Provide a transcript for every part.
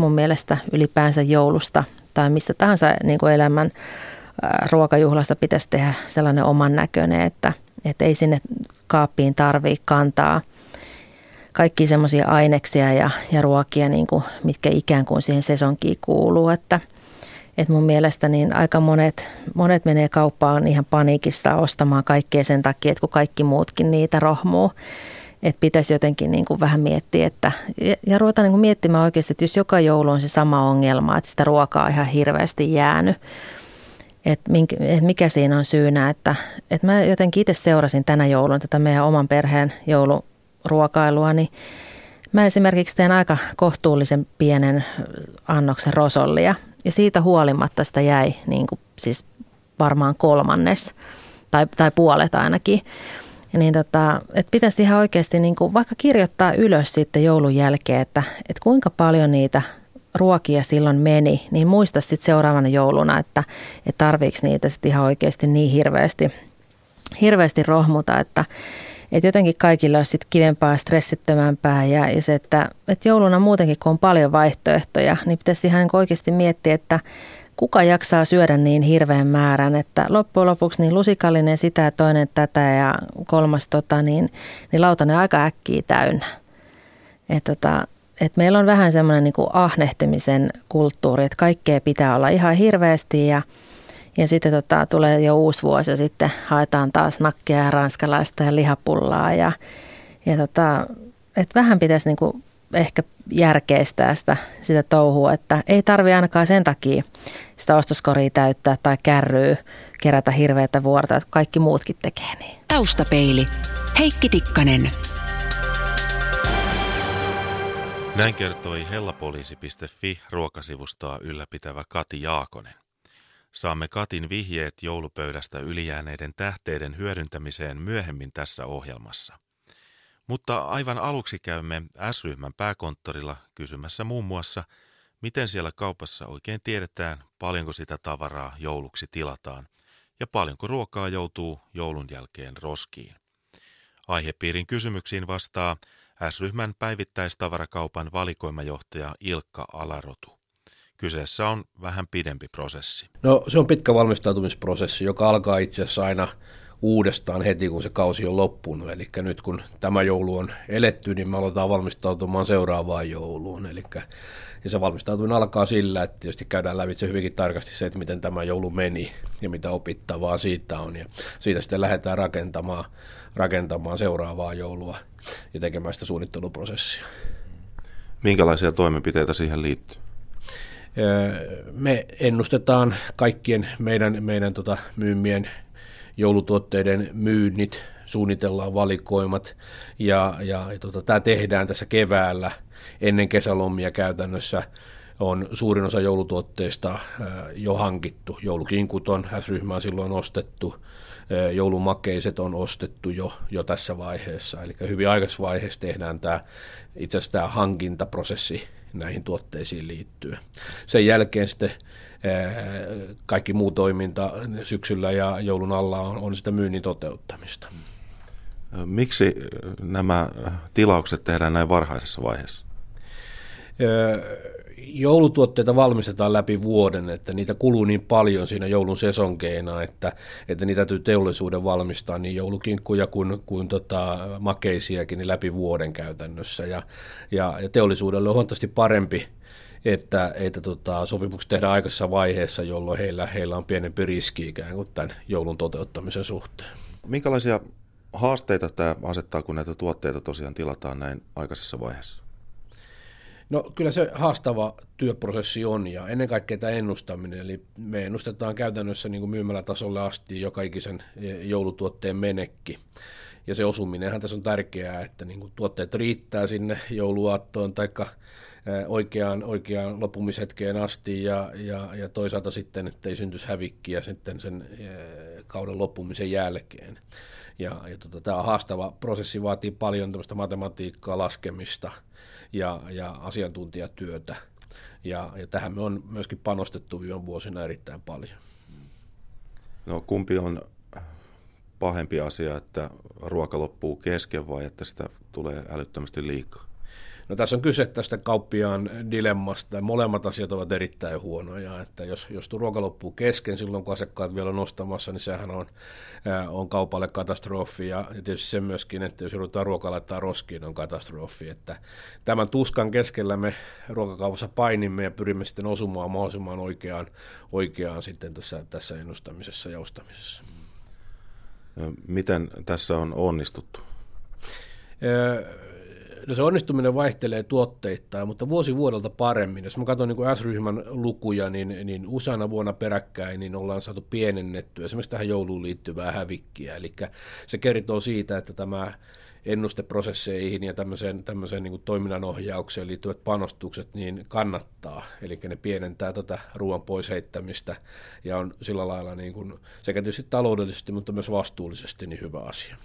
mun mielestä ylipäänsä joulusta tai mistä tahansa niin kuin elämän ruokajuhlasta pitäisi tehdä sellainen oman näköinen, että, että ei sinne kaappiin tarvii kantaa kaikki semmoisia aineksia ja, ja ruokia, niin kuin, mitkä ikään kuin siihen sesonkiin kuuluu. Että, että mun mielestä niin aika monet, monet menee kauppaan ihan paniikista ostamaan kaikkea sen takia, että kun kaikki muutkin niitä rohmuu. Että pitäisi jotenkin niin kuin vähän miettiä, että, ja, ruveta niin kuin miettimään oikeasti, että jos joka joulu on se sama ongelma, että sitä ruokaa on ihan hirveästi jäänyt, että mikä siinä on syynä, että, että mä jotenkin itse seurasin tänä joulun tätä meidän oman perheen jouluruokailua, niin mä esimerkiksi teen aika kohtuullisen pienen annoksen rosollia ja siitä huolimatta sitä jäi niin kuin, siis varmaan kolmannes tai, tai puolet ainakin. Niin tota, että pitäisi ihan oikeasti niin kuin vaikka kirjoittaa ylös sitten joulun jälkeen, että, että kuinka paljon niitä ruokia silloin meni, niin muista sitten seuraavana jouluna, että, että tarviiko niitä sitten ihan oikeasti niin hirveästi, hirveästi rohmuta, että, että jotenkin kaikille olisi sitten kivempaa, stressittömämpää ja, ja se, että, että jouluna muutenkin, kun on paljon vaihtoehtoja, niin pitäisi ihan niin oikeasti miettiä, että kuka jaksaa syödä niin hirveän määrän, että loppujen lopuksi niin lusikallinen sitä toinen tätä ja kolmas tota, niin, niin lautanen aika äkkiä täynnä. Et tota, et meillä on vähän semmoinen niin ahnehtimisen kulttuuri, että kaikkea pitää olla ihan hirveästi ja, ja sitten tota, tulee jo uusi vuosi ja sitten haetaan taas nakkia ja ranskalaista ja lihapullaa ja, ja tota, et vähän pitäisi niin kuin ehkä järkeistää sitä, sitä touhua, että ei tarvi ainakaan sen takia sitä ostoskoria täyttää tai kärryy kerätä hirveätä vuorta, että kaikki muutkin tekee niin. Taustapeili. Heikki Tikkanen. Näin kertoi hellapoliisi.fi ruokasivustoa ylläpitävä Kati Jaakonen. Saamme Katin vihjeet joulupöydästä ylijääneiden tähteiden hyödyntämiseen myöhemmin tässä ohjelmassa. Mutta aivan aluksi käymme S-ryhmän pääkonttorilla kysymässä muun muassa, miten siellä kaupassa oikein tiedetään, paljonko sitä tavaraa jouluksi tilataan ja paljonko ruokaa joutuu joulun jälkeen roskiin. Aihepiirin kysymyksiin vastaa S-ryhmän päivittäistavarakaupan valikoimajohtaja Ilkka Alarotu. Kyseessä on vähän pidempi prosessi. No se on pitkä valmistautumisprosessi, joka alkaa itse asiassa aina uudestaan heti, kun se kausi on loppunut. Eli nyt kun tämä joulu on eletty, niin me aloitetaan valmistautumaan seuraavaan jouluun. Eli ja se valmistautuminen alkaa sillä, että tietysti käydään lävitse hyvinkin tarkasti se, että miten tämä joulu meni ja mitä opittavaa siitä on. Ja siitä sitten lähdetään rakentamaan, rakentamaan seuraavaa joulua ja tekemään sitä suunnitteluprosessia. Minkälaisia toimenpiteitä siihen liittyy? Me ennustetaan kaikkien meidän, meidän tota myymien joulutuotteiden myynnit, suunnitellaan valikoimat ja, ja, tota, tämä tehdään tässä keväällä ennen kesälomia käytännössä on suurin osa joulutuotteista jo hankittu. Joulukinkut on S-ryhmään silloin ostettu, joulumakeiset on ostettu jo, jo tässä vaiheessa. Eli hyvin aikaisessa vaiheessa tehdään tämä, itse asiassa tämä hankintaprosessi näihin tuotteisiin liittyen. Sen jälkeen sitten kaikki muu toiminta syksyllä ja joulun alla on, on sitä myynnin toteuttamista. Miksi nämä tilaukset tehdään näin varhaisessa vaiheessa? Joulutuotteita valmistetaan läpi vuoden, että niitä kuluu niin paljon siinä joulun sesonkeina, että, että niitä täytyy teollisuuden valmistaa niin joulukinkkuja kuin, kuin tota, makeisiakin niin läpi vuoden käytännössä. Ja, ja, ja teollisuudelle on huomattavasti parempi että, että tota, sopimukset tehdään aikaisessa vaiheessa, jolloin heillä, heillä on pienempi riski ikään kuin tämän joulun toteuttamisen suhteen. Minkälaisia haasteita tämä asettaa, kun näitä tuotteita tosiaan tilataan näin aikaisessa vaiheessa? No kyllä se haastava työprosessi on ja ennen kaikkea tämä ennustaminen. Eli me ennustetaan käytännössä niin kuin myymälätasolle asti joka ikisen joulutuotteen menekki. Ja se osuminenhan tässä on tärkeää, että niin kuin tuotteet riittää sinne jouluaattoon tai oikeaan, oikeaan lopumishetkeen asti ja, ja, ja toisaalta sitten, että ei syntyisi hävikkiä sitten sen kauden loppumisen jälkeen. Ja, ja tota, tämä haastava prosessi vaatii paljon tämmöistä matematiikkaa, laskemista ja, ja asiantuntijatyötä. Ja, ja tähän me on myöskin panostettu viime vuosina erittäin paljon. No kumpi on pahempi asia, että ruoka loppuu kesken vai että sitä tulee älyttömästi liikaa? No tässä on kyse tästä kauppiaan dilemmasta. Molemmat asiat ovat erittäin huonoja. Että jos, jos ruoka loppuu kesken silloin, kun asiakkaat vielä on nostamassa, niin sehän on, on kaupalle katastrofi. Ja tietysti se myöskin, että jos joudutaan ruokaa laittaa roskiin, on katastrofi. Että tämän tuskan keskellä me ruokakaupassa painimme ja pyrimme sitten osumaan mahdollisimman oikeaan, oikeaan sitten tässä, tässä ennustamisessa ja ostamisessa. Miten tässä on onnistuttu? No se onnistuminen vaihtelee tuotteittain, mutta vuosi vuodelta paremmin. Jos mä katson niin S-ryhmän lukuja, niin, niin useana vuonna peräkkäin niin ollaan saatu pienennettyä esimerkiksi tähän jouluun liittyvää hävikkiä. Eli se kertoo siitä, että tämä ennusteprosesseihin ja tämmöiseen, tämmöiseen niin toiminnan ohjaukseen liittyvät panostukset niin kannattaa. Eli ne pienentää tätä ruoan pois heittämistä ja on sillä lailla niin kuin, sekä tietysti taloudellisesti, mutta myös vastuullisesti niin hyvä asia.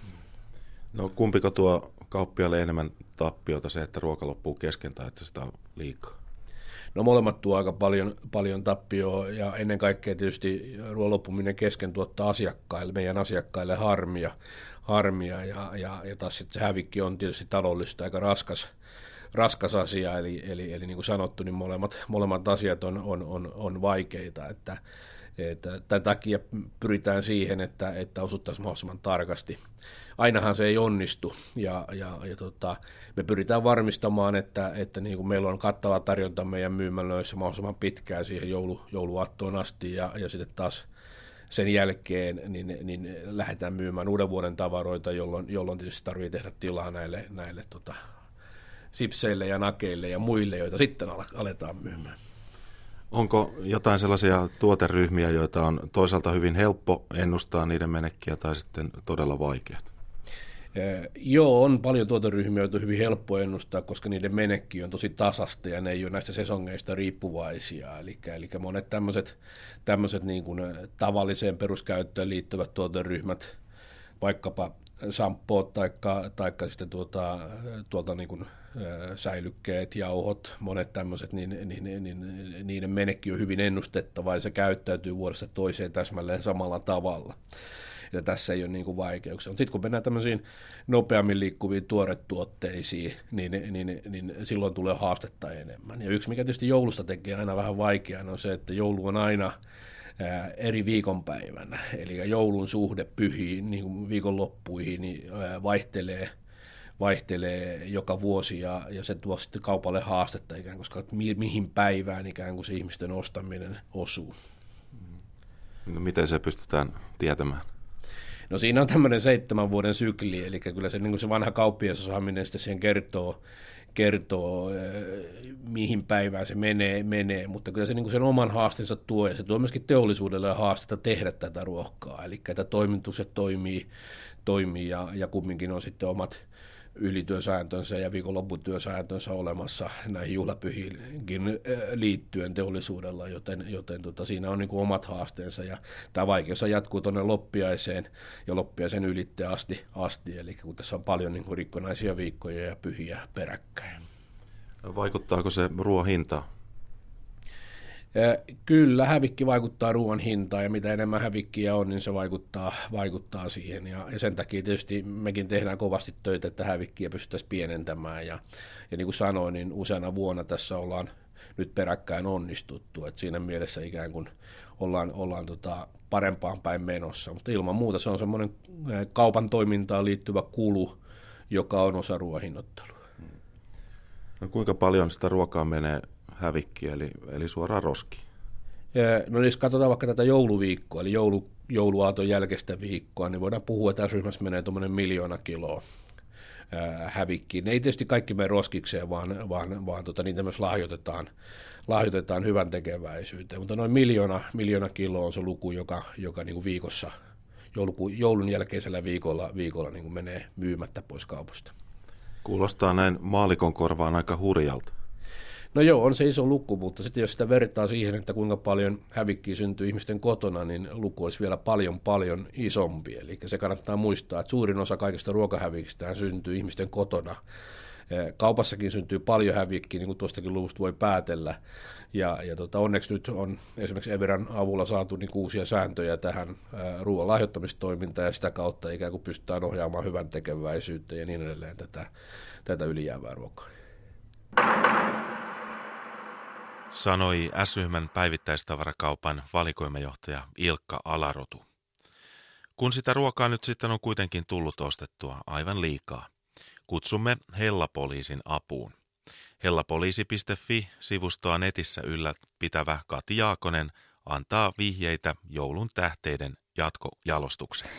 No kumpiko tuo kauppialle enemmän tappiota se, että ruoka loppuu kesken tai että sitä on liikaa? No molemmat tuo aika paljon, paljon tappioa ja ennen kaikkea tietysti ruoan loppuminen kesken tuottaa asiakkaille, meidän asiakkaille harmia, harmia ja, ja, ja taas sitten se hävikki on tietysti taloudellista aika raskas, raskas asia, eli, eli, eli niin kuin sanottu, niin molemmat, molemmat asiat on, on, on, on vaikeita, että, että tämän takia pyritään siihen, että, että osuttaisiin mahdollisimman tarkasti. Ainahan se ei onnistu ja, ja, ja tota, me pyritään varmistamaan, että, että niin kuin meillä on kattava tarjonta meidän myymälöissä mahdollisimman pitkään siihen joulu, jouluaattoon asti ja, ja sitten taas sen jälkeen niin, niin lähdetään myymään uuden vuoden tavaroita, jolloin, jolloin tietysti tarvitsee tehdä tilaa näille, näille tota, sipseille ja nakeille ja muille, joita sitten aletaan myymään. Onko jotain sellaisia tuoteryhmiä, joita on toisaalta hyvin helppo ennustaa niiden menekkiä tai sitten todella vaikeat? Joo, on paljon tuoteryhmiä, joita on hyvin helppo ennustaa, koska niiden menekki on tosi tasasta ja ne ei ole näistä sesongeista riippuvaisia. Eli, eli monet tämmöiset, tämmöiset niin tavalliseen peruskäyttöön liittyvät tuoteryhmät, vaikkapa samppoot tai taikka sitten tuota, tuolta niin kuin säilykkeet, jauhot, monet tämmöiset, niin, niin, niin, niin niiden menekki on hyvin ennustettava ja se käyttäytyy vuodesta toiseen täsmälleen samalla tavalla. Ja tässä ei ole niin kuin vaikeuksia. Sitten kun mennään tämmöisiin nopeammin liikkuviin tuoretuotteisiin, niin, niin, niin, niin silloin tulee haastetta enemmän. Ja yksi, mikä tietysti joulusta tekee aina vähän vaikeaa, on se, että joulu on aina eri viikonpäivänä. Eli joulun suhde pyhiin, niin kuin viikonloppuihin, niin vaihtelee – vaihtelee joka vuosi ja, ja se tuo sitten kaupalle haastetta ikään kuin, koska mi, mihin päivään ikään kuin se ihmisten ostaminen osuu. No miten se pystytään tietämään? No siinä on tämmöinen seitsemän vuoden sykli, eli kyllä se, niin kuin se vanha kauppiasosaaminen sitten siihen kertoo, kertoo, mihin päivään se menee, menee, mutta kyllä se niin kuin sen oman haasteensa tuo, ja se tuo myöskin teollisuudelle haastetta tehdä tätä ruokaa, eli että toimitukset toimii, toimii ja, ja kumminkin on sitten omat ylityösääntönsä ja viikonlopputyösääntönsä olemassa näihin juhlapyhiinkin äh, liittyen teollisuudella, joten, joten tota, siinä on niin omat haasteensa ja tämä vaikeus jatkuu tuonne loppiaiseen ja loppiaisen ylitte asti, asti eli kun tässä on paljon niin rikkonaisia viikkoja ja pyhiä peräkkäin. Vaikuttaako se ruoan hintaan? Kyllä, hävikki vaikuttaa ruoan hintaan ja mitä enemmän hävikkiä on, niin se vaikuttaa, vaikuttaa siihen. Ja, ja sen takia tietysti mekin tehdään kovasti töitä, että hävikkiä pystyttäisiin pienentämään. Ja, ja niin kuin sanoin, niin useana vuonna tässä ollaan nyt peräkkäin onnistuttu. että siinä mielessä ikään kuin ollaan, ollaan tota parempaan päin menossa. Mutta ilman muuta se on semmoinen kaupan toimintaan liittyvä kulu, joka on osa ruoahinnoittelua. No kuinka paljon sitä ruokaa menee hävikki, eli, eli suoraan roski. No jos katsotaan vaikka tätä jouluviikkoa, eli joulu, jouluaaton jälkeistä viikkoa, niin voidaan puhua, että tässä ryhmässä menee tuommoinen miljoona kiloa hävikkiin. Ne ei tietysti kaikki mene roskikseen, vaan, vaan, vaan tota, niitä myös lahjoitetaan, lahjoitetaan hyvän tekeväisyyteen. Mutta noin miljoona, miljoona kiloa on se luku, joka, joka niin kuin viikossa, jouluku, joulun jälkeisellä viikolla, viikolla niin kuin menee myymättä pois kaupasta. Kuulostaa näin maalikon korvaan aika hurjalta. No joo, on se iso luku, mutta sitten jos sitä vertaa siihen, että kuinka paljon hävikkiä syntyy ihmisten kotona, niin luku olisi vielä paljon paljon isompi. Eli se kannattaa muistaa, että suurin osa kaikista ruokahävikistä syntyy ihmisten kotona. Kaupassakin syntyy paljon hävikkiä, niin kuin tuostakin luvusta voi päätellä. Ja, ja tota, onneksi nyt on esimerkiksi Everan avulla saatu niin uusia sääntöjä tähän ruoan lahjoittamistoimintaan ja sitä kautta ikään kuin pystytään ohjaamaan hyvän tekeväisyyttä ja niin edelleen tätä, tätä ylijäävää ruokaa. Sanoi S-ryhmän päivittäistavarakaupan valikoimajohtaja Ilkka Alarotu. Kun sitä ruokaa nyt sitten on kuitenkin tullut ostettua aivan liikaa, kutsumme Hellapoliisin apuun. Hellapoliisi.fi-sivustoa netissä ylläpitävä Kati Jaakonen antaa vihjeitä joulun tähteiden jatkojalostukseen.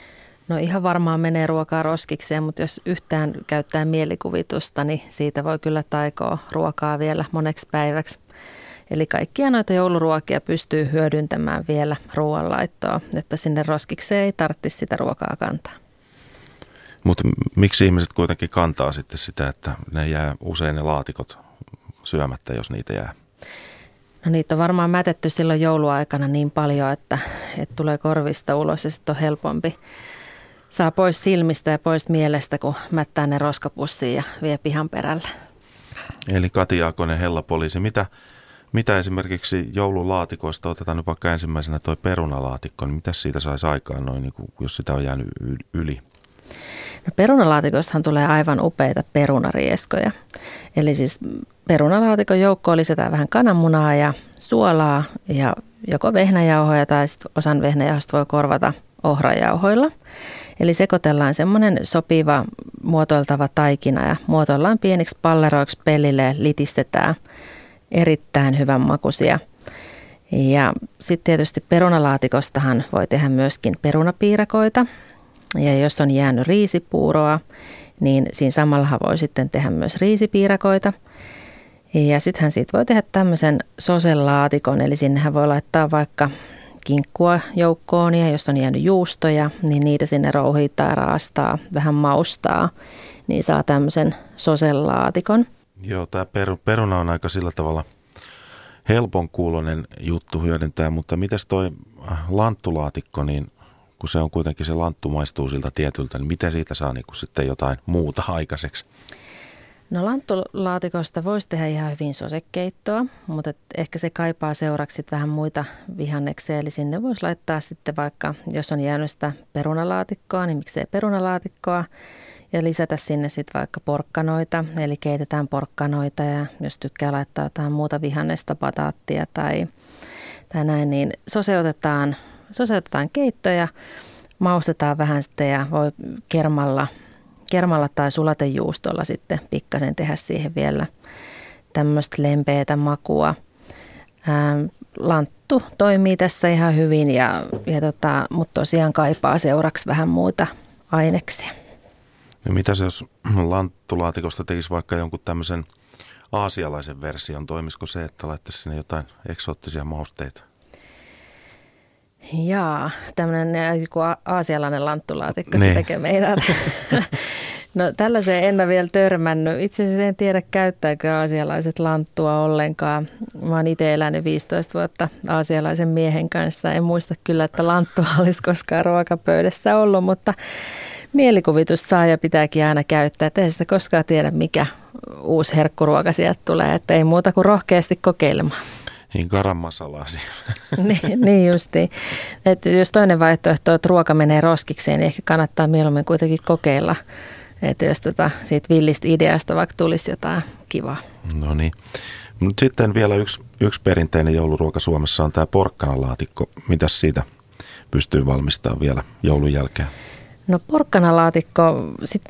No ihan varmaan menee ruokaa roskikseen, mutta jos yhtään käyttää mielikuvitusta, niin siitä voi kyllä taikoa ruokaa vielä moneksi päiväksi. Eli kaikkia noita jouluruokia pystyy hyödyntämään vielä ruoanlaittoa, että sinne roskikseen ei tarvitsisi sitä ruokaa kantaa. Mutta miksi ihmiset kuitenkin kantaa sitten sitä, että ne jää usein ne laatikot syömättä, jos niitä jää? No niitä on varmaan mätetty silloin jouluaikana niin paljon, että, että tulee korvista ulos ja sitten on helpompi saa pois silmistä ja pois mielestä, kun mättää ne roskapussiin ja vie pihan perälle. Eli Kati Jaakonen, Hella-poliisi, mitä, mitä esimerkiksi joululaatikoista, otetaan nyt vaikka ensimmäisenä tuo perunalaatikko, niin mitä siitä saisi aikaan noin, niin kuin, jos sitä on jäänyt yli? No perunalaatikoistahan tulee aivan upeita perunarieskoja. Eli siis perunalaatikon joukkoon lisätään vähän kananmunaa ja suolaa ja joko vehnäjauhoja tai osan vehnäjauhoista voi korvata ohrajauhoilla. Eli sekoitellaan semmoinen sopiva muotoiltava taikina ja muotoillaan pieniksi palleroiksi pellille ja litistetään erittäin hyvän makuisia. Ja sitten tietysti perunalaatikostahan voi tehdä myöskin perunapiirakoita. Ja jos on jäänyt riisipuuroa, niin siinä samalla voi sitten tehdä myös riisipiirakoita. Ja sittenhän siitä voi tehdä tämmöisen soselaatikon, eli sinnehän voi laittaa vaikka kinkkua joukkoon ja jos on jäänyt juustoja, niin niitä sinne rouhittaa, raastaa, vähän maustaa, niin saa tämmöisen soselaatikon. Joo, tämä per, peruna on aika sillä tavalla helpon kuulonen juttu hyödyntää, mutta mitäs toi äh, lanttulaatikko, niin kun se on kuitenkin se lanttu maistuu siltä tietyltä, niin miten siitä saa niin sitten jotain muuta aikaiseksi? No lanttulaatikosta voisi tehdä ihan hyvin sosekeittoa, mutta ehkä se kaipaa seuraksi vähän muita vihanneksia. Eli sinne voisi laittaa sitten vaikka, jos on jäänyt sitä perunalaatikkoa, niin miksei perunalaatikkoa. Ja lisätä sinne sitten vaikka porkkanoita, eli keitetään porkkanoita ja jos tykkää laittaa jotain muuta vihannesta, pataattia tai, tai näin, niin soseutetaan, soseutetaan keittoja, maustetaan vähän sitten ja voi kermalla – kermalla tai sulatejuustolla sitten pikkasen tehdä siihen vielä tämmöistä lempeätä makua. Ähm, lanttu toimii tässä ihan hyvin, ja, ja tota, mutta tosiaan kaipaa seuraksi vähän muuta aineksia. Ja mitä se, jos lanttulaatikosta tekisi vaikka jonkun tämmöisen aasialaisen version, toimisiko se, että laittaisi sinne jotain eksoottisia mausteita? Jaa, tämmöinen joku aasialainen lanttulaatikko, niin. se tekee meitä. No tällaiseen en ole vielä törmännyt. Itse asiassa en tiedä käyttääkö aasialaiset lanttua ollenkaan. Mä oon itse elänyt 15 vuotta aasialaisen miehen kanssa. En muista kyllä, että lanttua olisi koskaan ruokapöydässä ollut, mutta mielikuvitusta saa ja pitääkin aina käyttää. Ei sitä koskaan tiedä, mikä uusi herkkuruoka sieltä tulee. Että ei muuta kuin rohkeasti kokeilemaan. Niin garam masalaa niin, niin justiin. Että jos toinen vaihtoehto on, että ruoka menee roskikseen, niin ehkä kannattaa mieluummin kuitenkin kokeilla – että jos tota, siitä villistä ideasta vaikka tulisi jotain kivaa. No niin. Mutta sitten vielä yksi, yksi perinteinen jouluruoka Suomessa on tämä porkkanalaatikko. Mitäs siitä pystyy valmistamaan vielä joulun jälkeen? No porkkanalaatikko,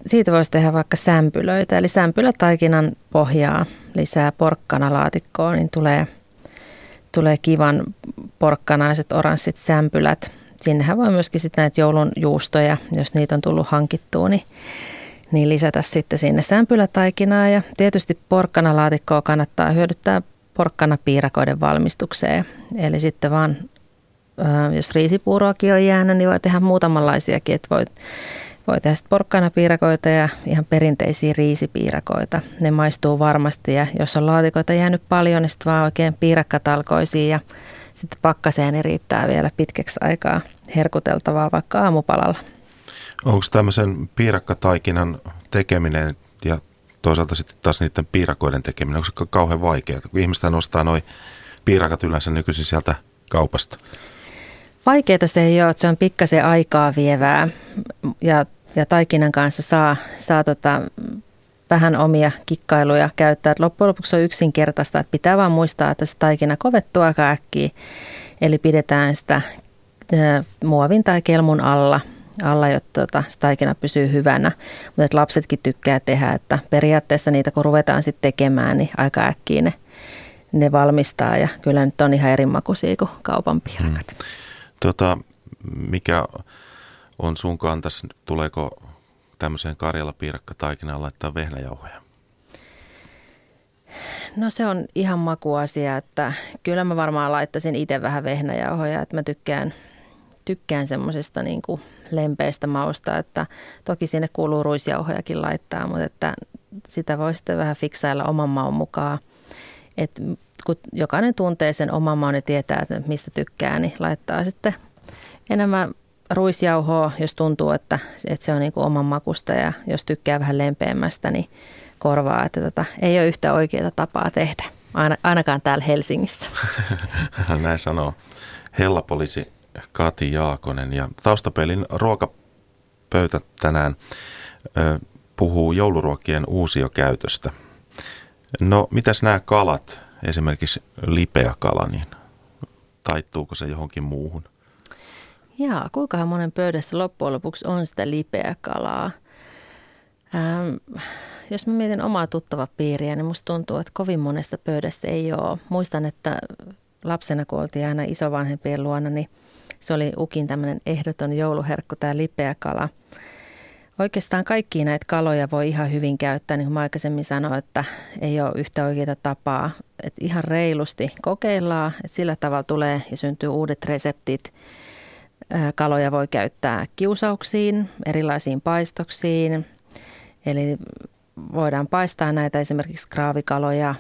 siitä voisi tehdä vaikka sämpylöitä. Eli sämpylätaikinan pohjaa lisää porkkanalaatikkoon, niin tulee, tulee kivan porkkanaiset oranssit sämpylät. Sinnehän voi myöskin sitten näitä joulun juustoja, jos niitä on tullut hankittua, niin niin lisätä sitten sinne sämpylätaikinaa ja tietysti porkkanalaatikkoa kannattaa hyödyttää porkkanapiirakoiden valmistukseen. Eli sitten vaan, jos riisipuuroakin on jäänyt, niin voi tehdä muutamanlaisiakin, että voi, voi tehdä sitten porkkanapiirakoita ja ihan perinteisiä riisipiirakoita. Ne maistuu varmasti ja jos on laatikoita jäänyt paljon, niin sitten vaan oikein piirakkatalkoisiin ja sitten pakkaseen niin riittää vielä pitkäksi aikaa herkuteltavaa vaikka aamupalalla. Onko tämmöisen piirakkataikinan tekeminen ja toisaalta sitten taas niiden piirakoiden tekeminen, onko se kauhean vaikeaa? Kun ihmistä nostaa noin piirakat yleensä nykyisin sieltä kaupasta. Vaikeaa se ei ole, että se on pikkasen aikaa vievää ja, ja taikinan kanssa saa, saa tota, vähän omia kikkailuja käyttää. Että loppujen lopuksi on yksinkertaista, että pitää vaan muistaa, että se taikina kovettuu aika äkkiä. Eli pidetään sitä muovin tai kelmun alla, alla jotta tota, se taikina pysyy hyvänä. Mutta lapsetkin tykkää tehdä, että periaatteessa niitä kun ruvetaan sitten tekemään, niin aika äkkiä ne, ne valmistaa. Ja kyllä nyt on ihan eri makuisia kuin kaupan piirakat. Hmm. Tota, mikä on sun kantas, tuleeko tämmöiseen Karjala piirakka taikinaan laittaa vehnäjauhoja? No se on ihan makuasia, että kyllä mä varmaan laittaisin itse vähän vehnäjauhoja, että mä tykkään, tykkään semmoisesta niin kuin lempeistä mausta, että toki sinne kuuluu ruisjauhojakin laittaa, mutta että sitä voi sitten vähän fiksailla oman maun mukaan. että kun jokainen tuntee sen oman maun ja tietää, että mistä tykkää, niin laittaa sitten enemmän ruisjauhoa, jos tuntuu, että, että se on niin kuin oman makusta ja jos tykkää vähän lempeämmästä, niin korvaa, että tota, ei ole yhtä oikeaa tapaa tehdä, ainakaan täällä Helsingissä. Näin sanoo Hellapoliisi Kati Jaakonen ja taustapelin ruokapöytä tänään ö, puhuu jouluruokien uusiokäytöstä. No, mitäs nämä kalat, esimerkiksi lipeä kala, niin taittuuko se johonkin muuhun? Jaa, kuinka monen pöydässä loppujen lopuksi on sitä lipeä kalaa? Ähm, jos mä mietin omaa tuttava piiriä, niin musta tuntuu, että kovin monesta pöydässä ei ole. Muistan, että lapsena kun oltiin aina isovanhempien luona, niin se oli Ukin tämmöinen ehdoton jouluherkku, tämä lipeä kala. Oikeastaan kaikki näitä kaloja voi ihan hyvin käyttää, niin kuin mä aikaisemmin sanoin, että ei ole yhtä oikeaa tapaa. Että ihan reilusti kokeillaan, että sillä tavalla tulee ja syntyy uudet reseptit – Kaloja voi käyttää kiusauksiin, erilaisiin paistoksiin. Eli voidaan paistaa näitä esimerkiksi kraavikaloja,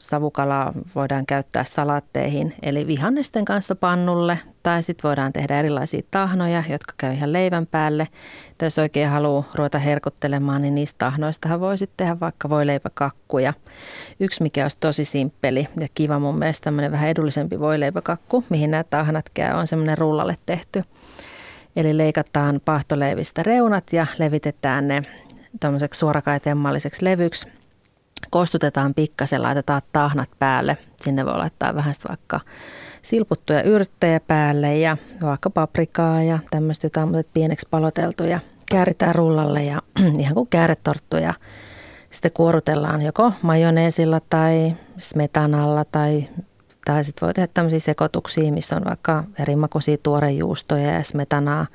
savukalaa voidaan käyttää salaatteihin, eli vihannesten kanssa pannulle, tai sitten voidaan tehdä erilaisia tahnoja, jotka käy ihan leivän päälle. Tai jos oikein haluaa ruveta herkuttelemaan, niin niistä tahnoistahan voi sitten tehdä vaikka voi leipäkakkuja. Yksi, mikä olisi tosi simppeli ja kiva mun mielestä, tämmöinen vähän edullisempi voileipäkakku, mihin nämä tahnat käy, on semmoinen rullalle tehty. Eli leikataan pahtoleivistä reunat ja levitetään ne tuommoiseksi suorakaitemmalliseksi levyksi – kostutetaan pikkasen, laitetaan tahnat päälle. Sinne voi laittaa vähän vaikka silputtuja yrttejä päälle ja vaikka paprikaa ja tämmöistä jotain mutta pieneksi paloteltuja. Kääritään rullalle ja ihan kuin kääretorttuja. Sitten kuorutellaan joko majoneesilla tai smetanalla tai, tai sitten voi tehdä tämmöisiä sekoituksia, missä on vaikka erimakuisia tuorejuustoja ja smetanaa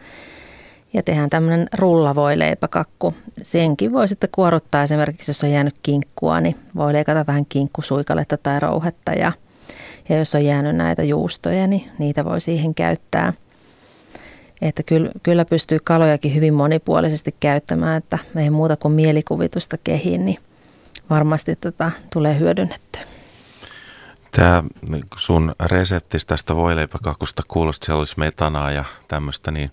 ja tehdään tämmöinen rullavoileipäkakku. Senkin voi sitten kuoruttaa esimerkiksi, jos on jäänyt kinkkua, niin voi leikata vähän kinkkusuikaletta tai rouhetta ja, ja jos on jäänyt näitä juustoja, niin niitä voi siihen käyttää. Että kyllä, kyllä pystyy kalojakin hyvin monipuolisesti käyttämään, että ei muuta kuin mielikuvitusta kehiin, niin varmasti tota, tulee hyödynnettyä. Tämä sun reseptistä tästä voileipäkakusta kuulosti, siellä olisi metanaa ja tämmöistä, niin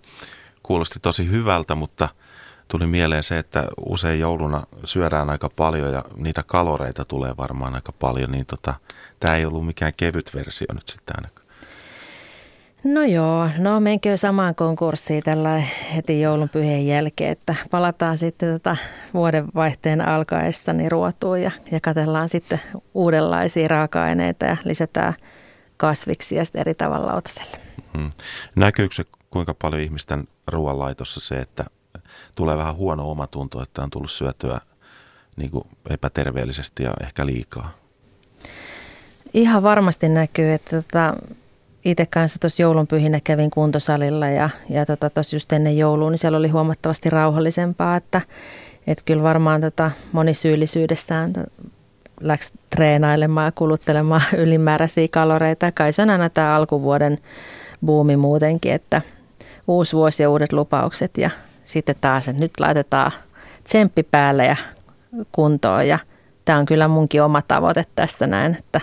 kuulosti tosi hyvältä, mutta tuli mieleen se, että usein jouluna syödään aika paljon ja niitä kaloreita tulee varmaan aika paljon, niin tota, tämä ei ollut mikään kevyt versio nyt sitten ainakaan. No joo, no menkö samaan konkurssiin tällä heti joulun pyhien jälkeen, että palataan sitten tota vuodenvaihteen alkaessa niin ruotuun ja, ja katellaan sitten uudenlaisia raaka-aineita ja lisätään kasviksia sitten eri tavalla lautaselle. Hmm. Näkyykö se kuinka paljon ihmisten ruoanlaitossa se, että tulee vähän huono omatunto, että on tullut syötyä niin kuin epäterveellisesti ja ehkä liikaa? Ihan varmasti näkyy, että tota, itse kanssa tuossa joulunpyhinä kävin kuntosalilla ja, ja tuossa tota, just ennen joulua, niin siellä oli huomattavasti rauhallisempaa, että et kyllä varmaan tota, monisyyllisyydessään läksi treenailemaan ja kuluttelemaan ylimääräisiä kaloreita. Kai se on aina tämä alkuvuoden buumi muutenkin, että uusi vuosi ja uudet lupaukset ja sitten taas, että nyt laitetaan tsemppi päälle ja kuntoon ja tämä on kyllä munkin oma tavoite tässä näin, että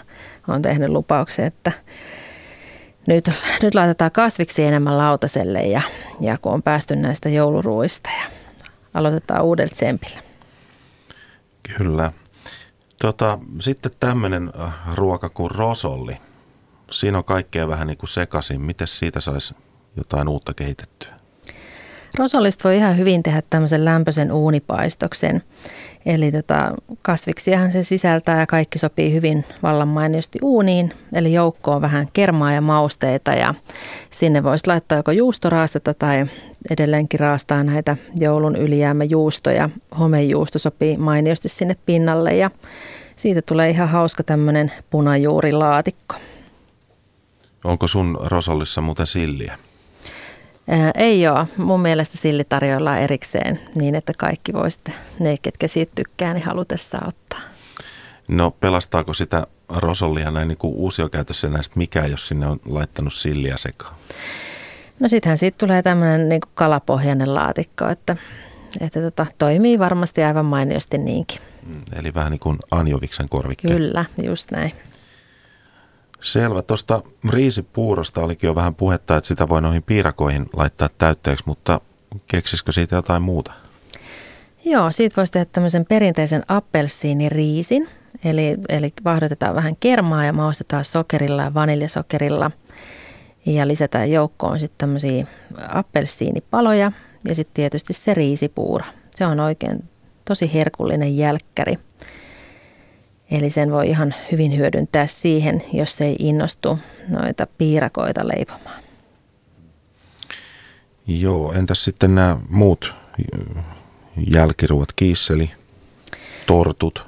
olen tehnyt lupauksen, että nyt, nyt laitetaan kasviksi enemmän lautaselle ja, ja kun on päästy näistä jouluruista ja aloitetaan uudella tsempillä. Kyllä. Tota, sitten tämmöinen äh, ruoka kuin rosolli. Siinä on kaikkea vähän niin kuin sekaisin. Miten siitä saisi jotain uutta kehitettyä? Rosollista voi ihan hyvin tehdä tämmöisen lämpöisen uunipaistoksen. Eli tota, kasviksiahan se sisältää ja kaikki sopii hyvin vallan mainiosti uuniin. Eli joukko on vähän kermaa ja mausteita ja sinne voisi laittaa joko juustoraastetta tai edelleenkin raastaa näitä joulun ylijäämäjuustoja. Homejuusto sopii mainiosti sinne pinnalle ja siitä tulee ihan hauska tämmöinen punajuurilaatikko. Onko sun rosollissa muuten silliä? Ei ole. Mun mielestä silli tarjoillaan erikseen niin, että kaikki voi sitten, ne ketkä siitä tykkää, niin halutessa ottaa. No pelastaako sitä rosollia näin niin kuin uusiokäytössä näistä mikään, jos sinne on laittanut silliä sekaan? No sittenhän siitä tulee tämmöinen niin kuin kalapohjainen laatikko, että, että tota, toimii varmasti aivan mainiosti niinkin. Mm, eli vähän niin kuin anjoviksen korvikkeen. Kyllä, just näin. Selvä. Tuosta riisipuurosta olikin jo vähän puhetta, että sitä voi noihin piirakoihin laittaa täytteeksi, mutta keksisikö siitä jotain muuta? Joo, siitä voisi tehdä tämmöisen perinteisen appelsiiniriisin. Eli, eli vahdotetaan vähän kermaa ja maustetaan sokerilla ja vaniljasokerilla. Ja lisätään joukkoon sitten tämmöisiä appelsiinipaloja ja sitten tietysti se riisipuuro. Se on oikein tosi herkullinen jälkkäri. Eli sen voi ihan hyvin hyödyntää siihen, jos ei innostu noita piirakoita leipomaan. Joo, entäs sitten nämä muut jälkiruot, kiisseli, tortut?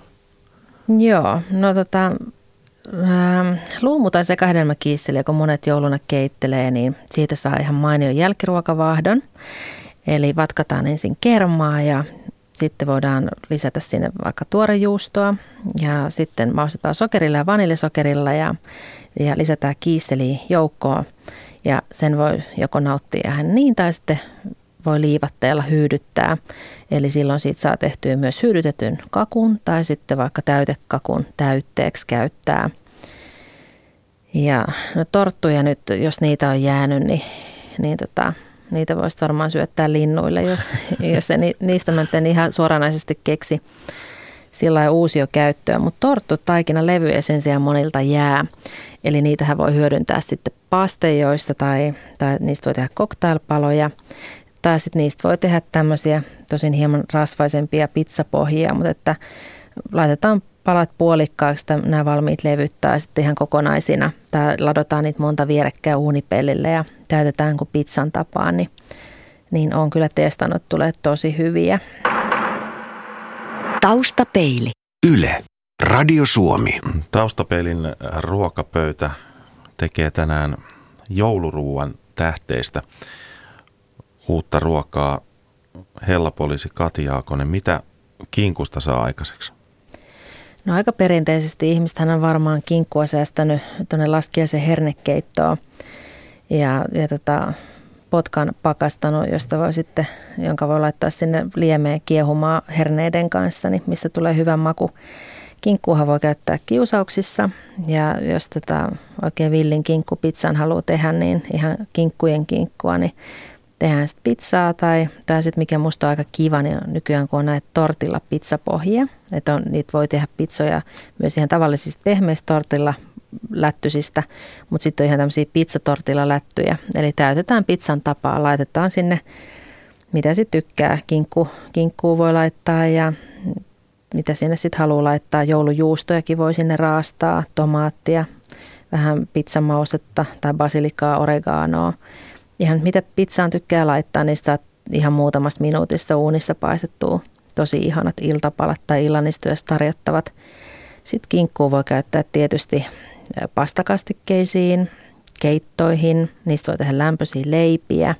Joo, no tota, ähm, luumu- tai sekahedelmäkiisseli, kun monet jouluna keittelee, niin siitä saa ihan mainion jälkiruokavahdon. Eli vatkataan ensin kermaa ja sitten voidaan lisätä sinne vaikka tuorejuustoa ja sitten maustetaan sokerilla ja vaniljasokerilla ja, ja lisätään kiisseliä joukkoon. Ja sen voi joko nauttia ihan niin tai sitten voi liivatteella hyydyttää. Eli silloin siitä saa tehtyä myös hyydytetyn kakun tai sitten vaikka täytekakun täytteeksi käyttää. Ja no torttuja nyt, jos niitä on jäänyt, niin, niin tota, Niitä voisi varmaan syöttää linnuille, jos, jos se niistä mä en ihan suoranaisesti keksi sillä uusia käyttöä. Mutta torttu taikina levyjä sen sijaan monilta jää. Eli niitähän voi hyödyntää sitten pastejoissa tai, tai niistä voi tehdä cocktailpaloja. Tai sitten niistä voi tehdä tämmöisiä tosin hieman rasvaisempia pizzapohjia, mutta että laitetaan palat puolikkaaksi, nämä valmiit levyttää sitten ihan kokonaisina. Tai ladotaan niitä monta vierekkäin uunipellille ja täytetään kuin pizzan tapaan, niin, niin on kyllä testannut, tulee tosi hyviä. Taustapeili. Yle. Radio Suomi. Taustapeilin ruokapöytä tekee tänään jouluruuan tähteistä uutta ruokaa. Hellapoliisi Kati Jaakonen, mitä kinkusta saa aikaiseksi? No aika perinteisesti ihmistähän on varmaan kinkkua säästänyt tuonne laskiaisen hernekeittoon ja, ja tota, potkan pakastanut, josta voi sitten, jonka voi laittaa sinne liemeen kiehumaan herneiden kanssa, niin mistä tulee hyvä maku. Kinkkuuhan voi käyttää kiusauksissa ja jos tota, oikein villin kinkkupizzan haluaa tehdä, niin ihan kinkkujen kinkkua, niin tehdään sitten pizzaa tai, tai sitten mikä musta on aika kiva, niin on nykyään kun on näitä tortilla pizzapohjia, että on, niitä voi tehdä pizzoja myös ihan tavallisista pehmeistä tortilla lättysistä, mutta sitten on ihan tämmöisiä pizzatortilla lättyjä. Eli täytetään pizzan tapaa, laitetaan sinne mitä sitten tykkää. Kinkku, kinkkuu voi laittaa ja mitä sinne sitten haluaa laittaa. Joulujuustojakin voi sinne raastaa, tomaattia, vähän pizzamausetta tai basilikaa, oreganoa ihan mitä pizzaan tykkää laittaa, niin saat ihan muutamassa minuutissa uunissa paistettua tosi ihanat iltapalat tai illanistyössä tarjottavat. Sitten kinkkuu voi käyttää tietysti pastakastikkeisiin, keittoihin, niistä voi tehdä lämpöisiä leipiä.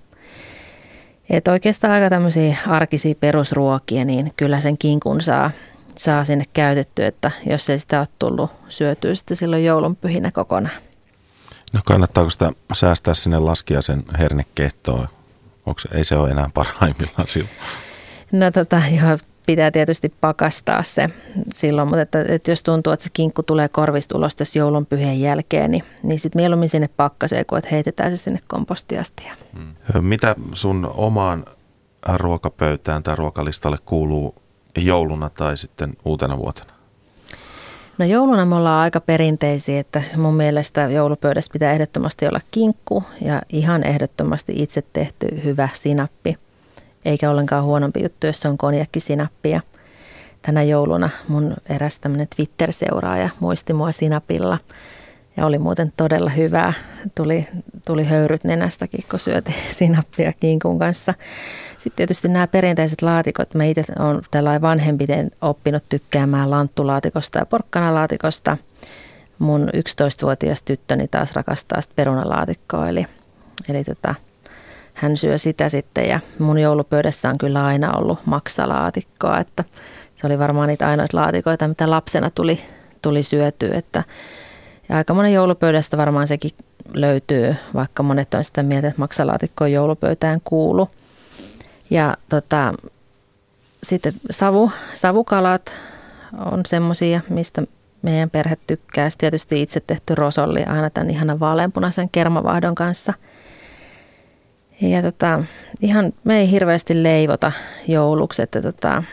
Et oikeastaan aika tämmöisiä arkisia perusruokia, niin kyllä sen kinkun saa, saa sinne käytettyä, että jos ei sitä ole tullut syötyä sitten silloin joulunpyhinä kokonaan. No kannattaako sitä säästää sinne laskiaisen hernekehtoon? Onko, ei se ole enää parhaimmillaan silloin? No tota, joo, pitää tietysti pakastaa se silloin, mutta että, että jos tuntuu, että se kinkku tulee korvista ulos tässä joulunpyhien jälkeen, niin, niin sitten mieluummin sinne pakkaseen, kuin että heitetään se sinne kompostiastia. Hmm. Mitä sun omaan ruokapöytään tai ruokalistalle kuuluu jouluna tai sitten uutena vuotena? No jouluna me ollaan aika perinteisiä, että mun mielestä joulupöydässä pitää ehdottomasti olla kinkku ja ihan ehdottomasti itse tehty hyvä sinappi. Eikä ollenkaan huonompi juttu, jos se on konjakkisinappia. Tänä jouluna mun eräs tämmöinen Twitter-seuraaja muisti mua sinapilla – ja oli muuten todella hyvää. Tuli, tuli höyryt nenästäkin, kun syötiin sinappia kinkun kanssa. Sitten tietysti nämä perinteiset laatikot. Mä itse olen tällainen vanhempiten oppinut tykkäämään lanttulaatikosta ja porkkanalaatikosta. Mun 11-vuotias tyttöni taas rakastaa sitä perunalaatikkoa, eli, eli tota, hän syö sitä sitten. Ja mun joulupöydässä on kyllä aina ollut maksalaatikkoa, että se oli varmaan niitä ainoita laatikoita, mitä lapsena tuli, tuli syötyä, että ja aika monen joulupöydästä varmaan sekin löytyy, vaikka monet on sitä mieltä, että maksalaatikko joulupöytään kuulu. Ja tota, sitten savu, savukalat on semmoisia, mistä meidän perhe tykkää. Sitten tietysti itse tehty rosolli aina tämän ihanan vaaleanpunaisen kermavahdon kanssa. Ja tota, ihan me ei hirveästi leivota jouluksi, että tota,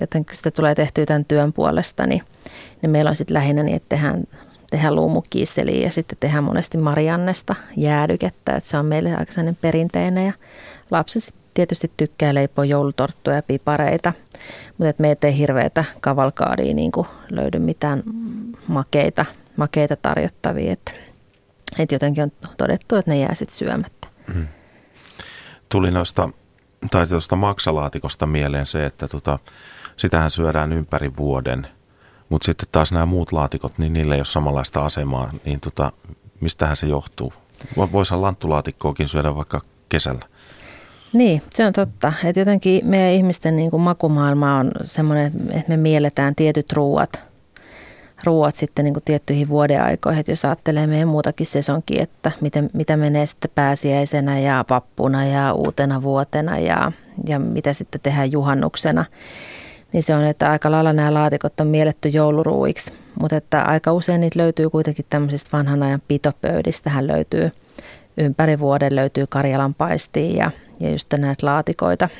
joten kun sitä tulee tehtyä tämän työn puolesta, niin, niin meillä on sitten lähinnä niin, että tehdään tehdään luumukiisseliä ja sitten tehdään monesti Mariannesta jäädykettä, että se on meille aika perinteinen ja lapset tietysti tykkää leipoa joulutorttuja ja pipareita, mutta et meitä ei hirveätä kavalkaadia niin kuin löydy mitään makeita, makeita tarjottavia, että, että jotenkin on todettu, että ne jää sitten syömättä. Hmm. Tuli noista, tai tuosta maksalaatikosta mieleen se, että tota, sitähän syödään ympäri vuoden – mutta sitten taas nämä muut laatikot, niin niillä ei ole samanlaista asemaa, niin tota, mistähän se johtuu? Voisihan lanttulaatikkoakin syödä vaikka kesällä. Niin, se on totta. Että jotenkin meidän ihmisten niin kuin makumaailma on semmoinen, että me mielletään tietyt ruuat, ruuat sitten niin kuin tiettyihin vuodeaikoihin. Että jos ajattelee meidän muutakin sesonkin, että miten, mitä menee sitten pääsiäisenä ja vappuna ja uutena vuotena ja, ja mitä sitten tehdään juhannuksena, niin se on, että aika lailla nämä laatikot on mielletty jouluruuiksi. Mutta että aika usein niitä löytyy kuitenkin tämmöisistä vanhan ajan pitopöydistä. Hän löytyy ympäri vuoden löytyy Karjalan paistia ja, ja just näitä laatikoita –